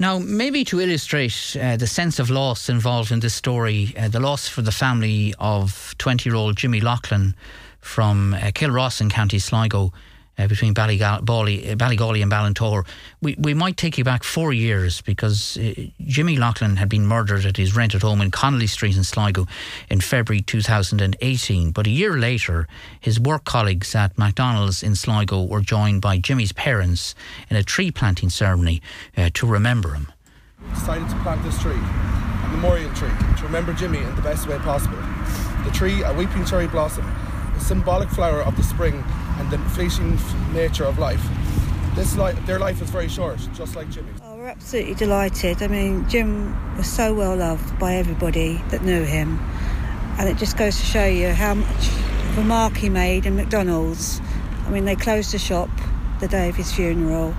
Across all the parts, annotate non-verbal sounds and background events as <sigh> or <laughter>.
Now, maybe to illustrate uh, the sense of loss involved in this story, uh, the loss for the family of 20 year old Jimmy Loughlin from uh, Kilross in County Sligo uh, between Ballygawley, uh, Ballygawley and Ballintogher. We, we might take you back four years because uh, Jimmy Loughlin had been murdered at his rented home in Connolly Street in Sligo in February 2018. But a year later, his work colleagues at McDonald's in Sligo were joined by Jimmy's parents in a tree planting ceremony uh, to remember him. We decided to plant this tree, a memorial tree, to remember Jimmy in the best way possible. The tree, a weeping cherry blossom, a symbolic flower of the spring and the fleeting nature of life. This life, their life is very short, just like Jimmy's. Oh, we're absolutely delighted. I mean, Jim was so well loved by everybody that knew him, and it just goes to show you how much of a mark he made in McDonald's. I mean, they closed the shop the day of his funeral,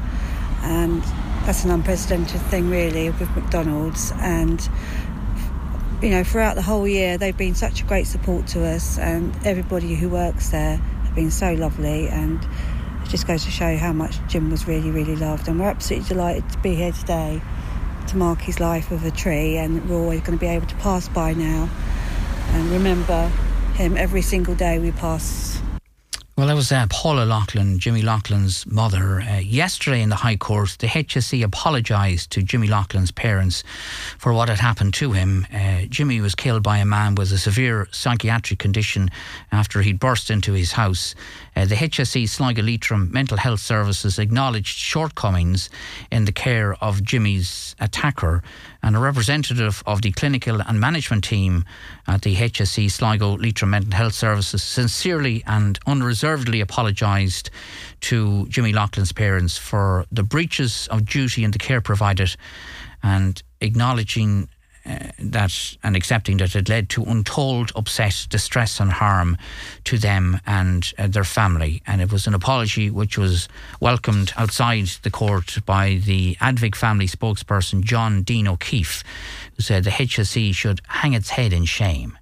and that's an unprecedented thing, really, with McDonald's. And you know, throughout the whole year, they've been such a great support to us, and everybody who works there have been so lovely and it just goes to show how much Jim was really, really loved. And we're absolutely delighted to be here today to mark his life with a tree, and we're always going to be able to pass by now and remember him every single day we pass well, that was uh, Paula Loughlin, Jimmy Loughlin's mother. Uh, yesterday in the High Court, the HSE apologised to Jimmy Loughlin's parents for what had happened to him. Uh, Jimmy was killed by a man with a severe psychiatric condition after he'd burst into his house. Uh, the HSE Sligo Leitrim Mental Health Services acknowledged shortcomings in the care of Jimmy's attacker, and a representative of the clinical and management team at the HSE Sligo Leitrim Mental Health Services sincerely and unreservedly apologised to Jimmy Loughlin's parents for the breaches of duty in the care provided and acknowledging uh, that and accepting that it led to untold upset, distress, and harm to them and uh, their family. And it was an apology which was welcomed outside the court by the Advic family spokesperson, John Dean O'Keefe, who said the HSE should hang its head in shame.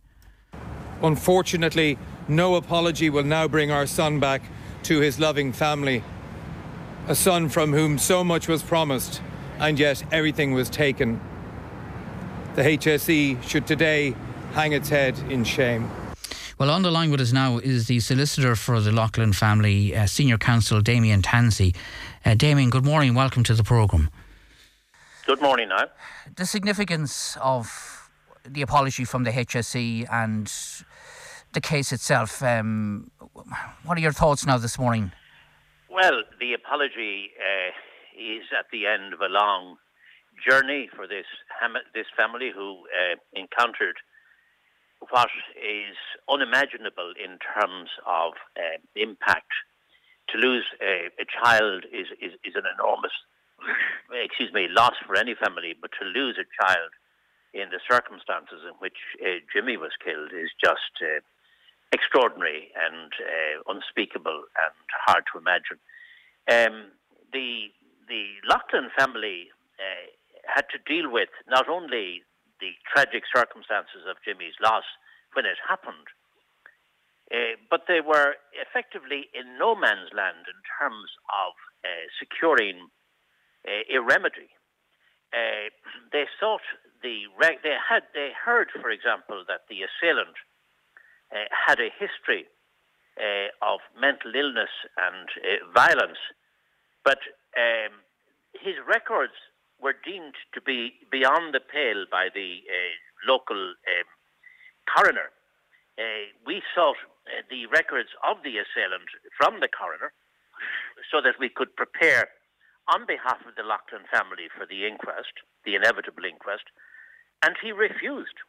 Unfortunately, no apology will now bring our son back to his loving family. A son from whom so much was promised, and yet everything was taken the HSE should today hang its head in shame. Well, on the line with us now is the solicitor for the Loughlin family, uh, senior counsel Damien Tansey. Uh, Damien, good morning. Welcome to the programme. Good morning, now. The significance of the apology from the HSE and the case itself. Um, what are your thoughts now this morning? Well, the apology uh, is at the end of a long journey for this this family who uh, encountered what is unimaginable in terms of uh, impact. To lose a, a child is, is, is an enormous, excuse me, loss for any family. But to lose a child in the circumstances in which uh, Jimmy was killed is just uh, extraordinary and uh, unspeakable and hard to imagine. Um, the the Loughlin family had to deal with not only the tragic circumstances of Jimmy's loss when it happened, uh, but they were effectively in no man's land in terms of uh, securing uh, a remedy. Uh, they sought the re- they had they heard, for example, that the assailant uh, had a history uh, of mental illness and violence, but um, his records were deemed to be beyond the pale by the uh, local um, coroner. Uh, we sought uh, the records of the assailant from the coroner so that we could prepare on behalf of the Loughlin family for the inquest, the inevitable inquest, and he refused.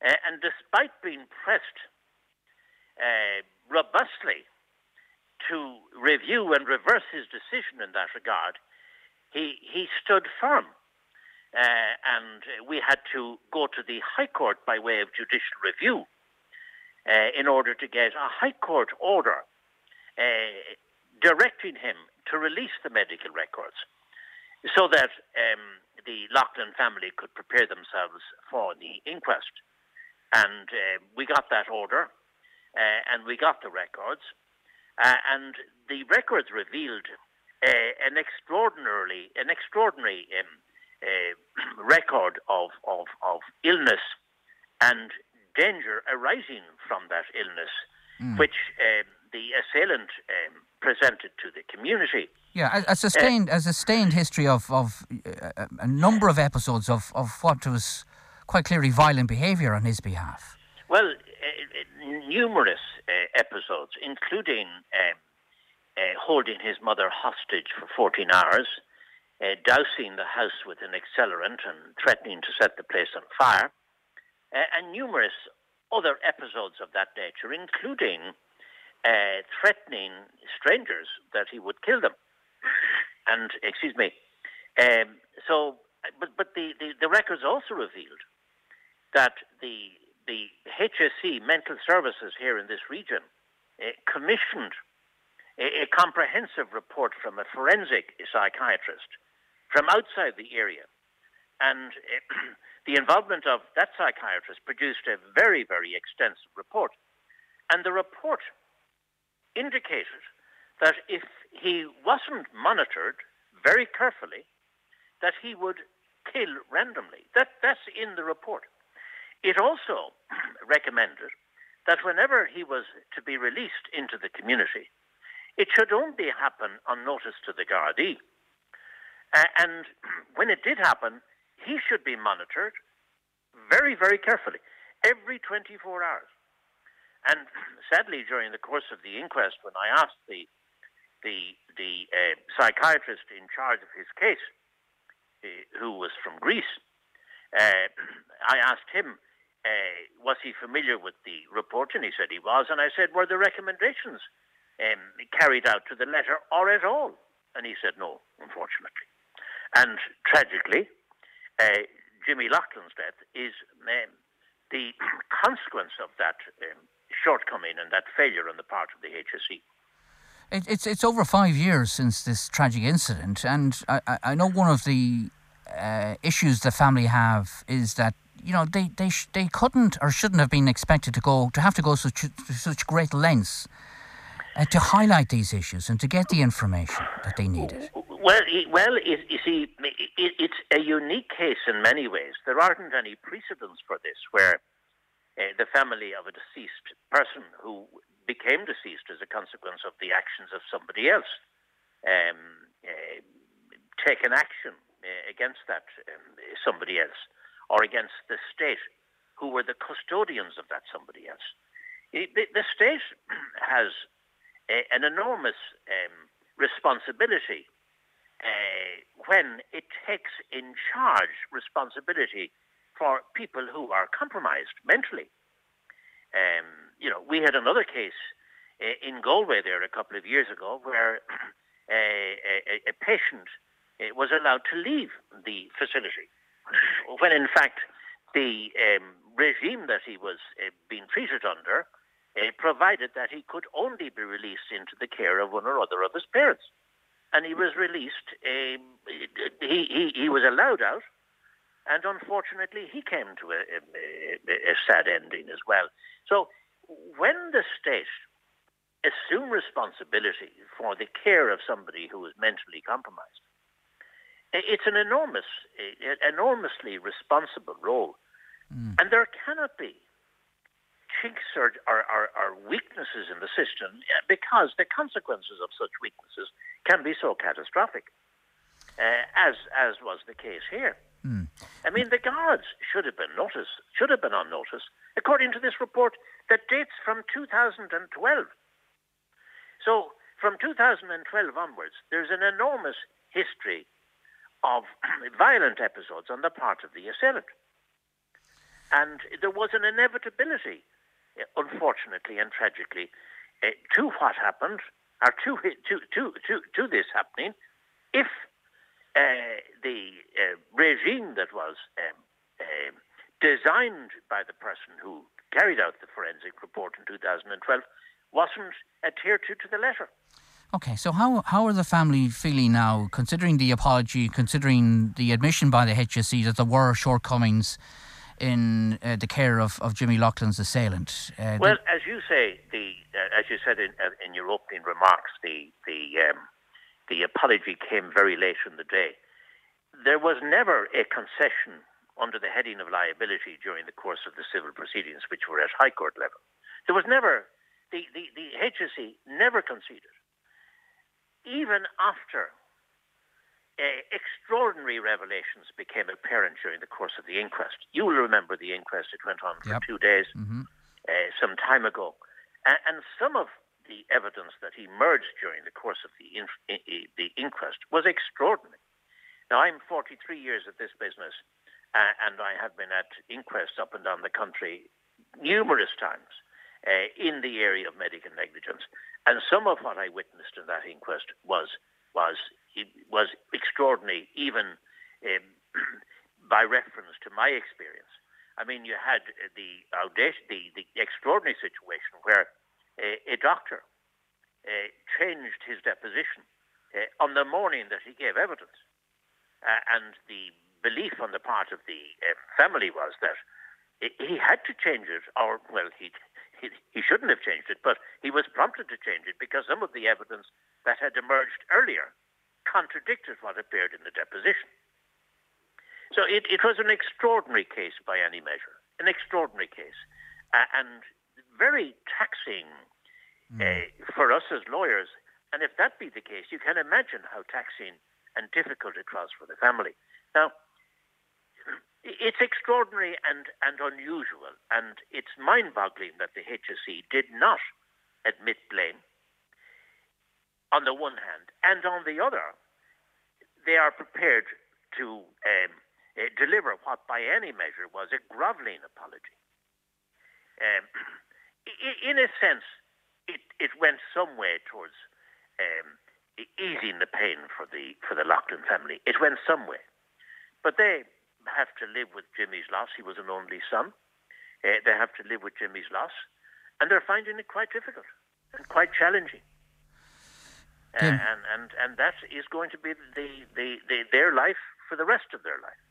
Uh, and despite being pressed uh, robustly to review and reverse his decision in that regard, he, he stood firm. Uh, and we had to go to the High Court by way of judicial review uh, in order to get a High Court order uh, directing him to release the medical records so that um, the Loughlin family could prepare themselves for the inquest. And uh, we got that order uh, and we got the records. Uh, and the records revealed uh, an extraordinarily an extraordinary um, uh, <clears throat> record of, of, of illness and danger arising from that illness, mm. which um, the assailant um, presented to the community. Yeah, a, a sustained, uh, a sustained history of, of uh, a number of episodes of, of what was quite clearly violent behaviour on his behalf. Well, uh, numerous uh, episodes, including um, uh, holding his mother hostage for 14 hours, uh, dousing the house with an accelerant and threatening to set the place on fire, uh, and numerous other episodes of that nature, including uh, threatening strangers that he would kill them. And, excuse me, um, so, but, but the, the, the records also revealed that the, the HSE mental services here in this region uh, commissioned a, a, comprehensive report from a forensic psychiatrist from outside the area. And uh, <clears throat> the involvement of that psychiatrist produced a very, very extensive report. And the report indicated that if he wasn't monitored very carefully, that he would kill randomly. That, that's in the report. It also <clears throat> recommended that whenever he was to be released into the community, it should only happen on notice to the Gardaí. Uh, and <clears throat> when it did happen, he should be monitored very, very carefully every 24 hours. And <clears throat> sadly, during the course of the inquest, when I asked the the the uh, psychiatrist in charge of his case, uh, who was from Greece, uh, <clears throat> I asked him, uh, was he familiar with the report, and he said he was. And I said, were the recommendations um, carried out to the letter or at all? And he said, no, unfortunately. And tragically, uh, Jimmy Loughlin's death is um, the <clears throat> consequence of that um, shortcoming and that failure on the part of the HSE. It, it's it's over five years since this tragic incident, and I, I know one of the uh, issues the family have is that you know they they sh- they couldn't or shouldn't have been expected to go to have to go such such great lengths uh, to highlight these issues and to get the information that they needed. Well, well, you see, it, it's a unique case in many ways. There aren't any precedents for this, where uh, the family of a deceased person who became deceased as a consequence of the actions of somebody else um, uh, take an action uh, against that um, somebody else or against the state who were the custodians of that somebody else. It, the, the, state <clears throat> has an enormous um, responsibility uh, when it takes in charge responsibility for people who are compromised mentally. Um, you know, we had another case uh, in Galway there a couple of years ago where <clears throat> a, a, a, patient uh, was allowed to leave the facility when, in fact, the um, regime that he was uh, being treated under provided that he could only be released into the care of one or other of his parents. And he was released, um, he, he, he was allowed out, and unfortunately, he came to a, a, a sad ending as well. So, when the state assume responsibility for the care of somebody who is mentally compromised, it's an enormous, enormously responsible role. Mm. And there cannot be chinks or, or, or, or, weaknesses in the system because the consequences of such weaknesses can be so catastrophic, uh, as, as was the case here. Mm. I mean, the guards should have been noticed, should have been on notice, according to this report that dates from 2012. So, from 2012 onwards, there's an enormous history of <clears throat> violent episodes on the part of the assailant. And there was an inevitability, unfortunately and tragically, uh, to what happened, or to, to, to, to, to this happening, if uh, the uh, regime that was um, uh, designed by the person who carried out the forensic report in 2012 wasn't adhered to to the letter. Okay, so how how are the family feeling now, considering the apology, considering the admission by the HSE that there were shortcomings in uh, the care of, of Jimmy Loughlin's assailant? Uh, well, as you say, the uh, as you said in, in your opening remarks, the the um, the apology came very late in the day. there was never a concession under the heading of liability during the course of the civil proceedings, which were at High Court level. There was never, the, the, the HSE never conceded. Even after uh, extraordinary revelations became apparent during the course of the inquest. You will remember the inquest, it went on for yep. two days mm-hmm. uh, some time ago. And, and, some of the evidence that emerged during the course of the, in- the inquest was extraordinary. Now, I'm 43 years at this business, uh, and I have been at inquests up and down the country numerous times uh, in the area of medical negligence. And some of what I witnessed in that inquest was was was extraordinary, even um, <clears throat> by reference to my experience. I mean, you had the the, the extraordinary situation where a, a doctor uh, changed his deposition uh, on the morning that he gave evidence, uh, and the belief on the part of the um, family was that he had to change it, or well, he he shouldn't have changed it, but he was prompted to change it because some of the evidence that had emerged earlier contradicted what appeared in the deposition. So it, it was an extraordinary case by any measure, an extraordinary case, uh, and very taxing mm. uh, for us as lawyers. And if that be the case, you can imagine how taxing and difficult it was for the family. Now, it's extraordinary and, and unusual, and it's mind boggling that the HSE did not admit blame on the one hand, and on the other, they are prepared to um, uh, deliver what, by any measure, was a grovelling apology. Um, <clears throat> in a sense, it, it went some way towards um, easing the pain for the for the Loughlin family. It went some way, but they have to live with Jimmy's loss. He was an only son. Uh, they have to live with Jimmy's loss, and they're finding it quite difficult and quite challenging. And, and and that is going to be the, the, the, their life for the rest of their life.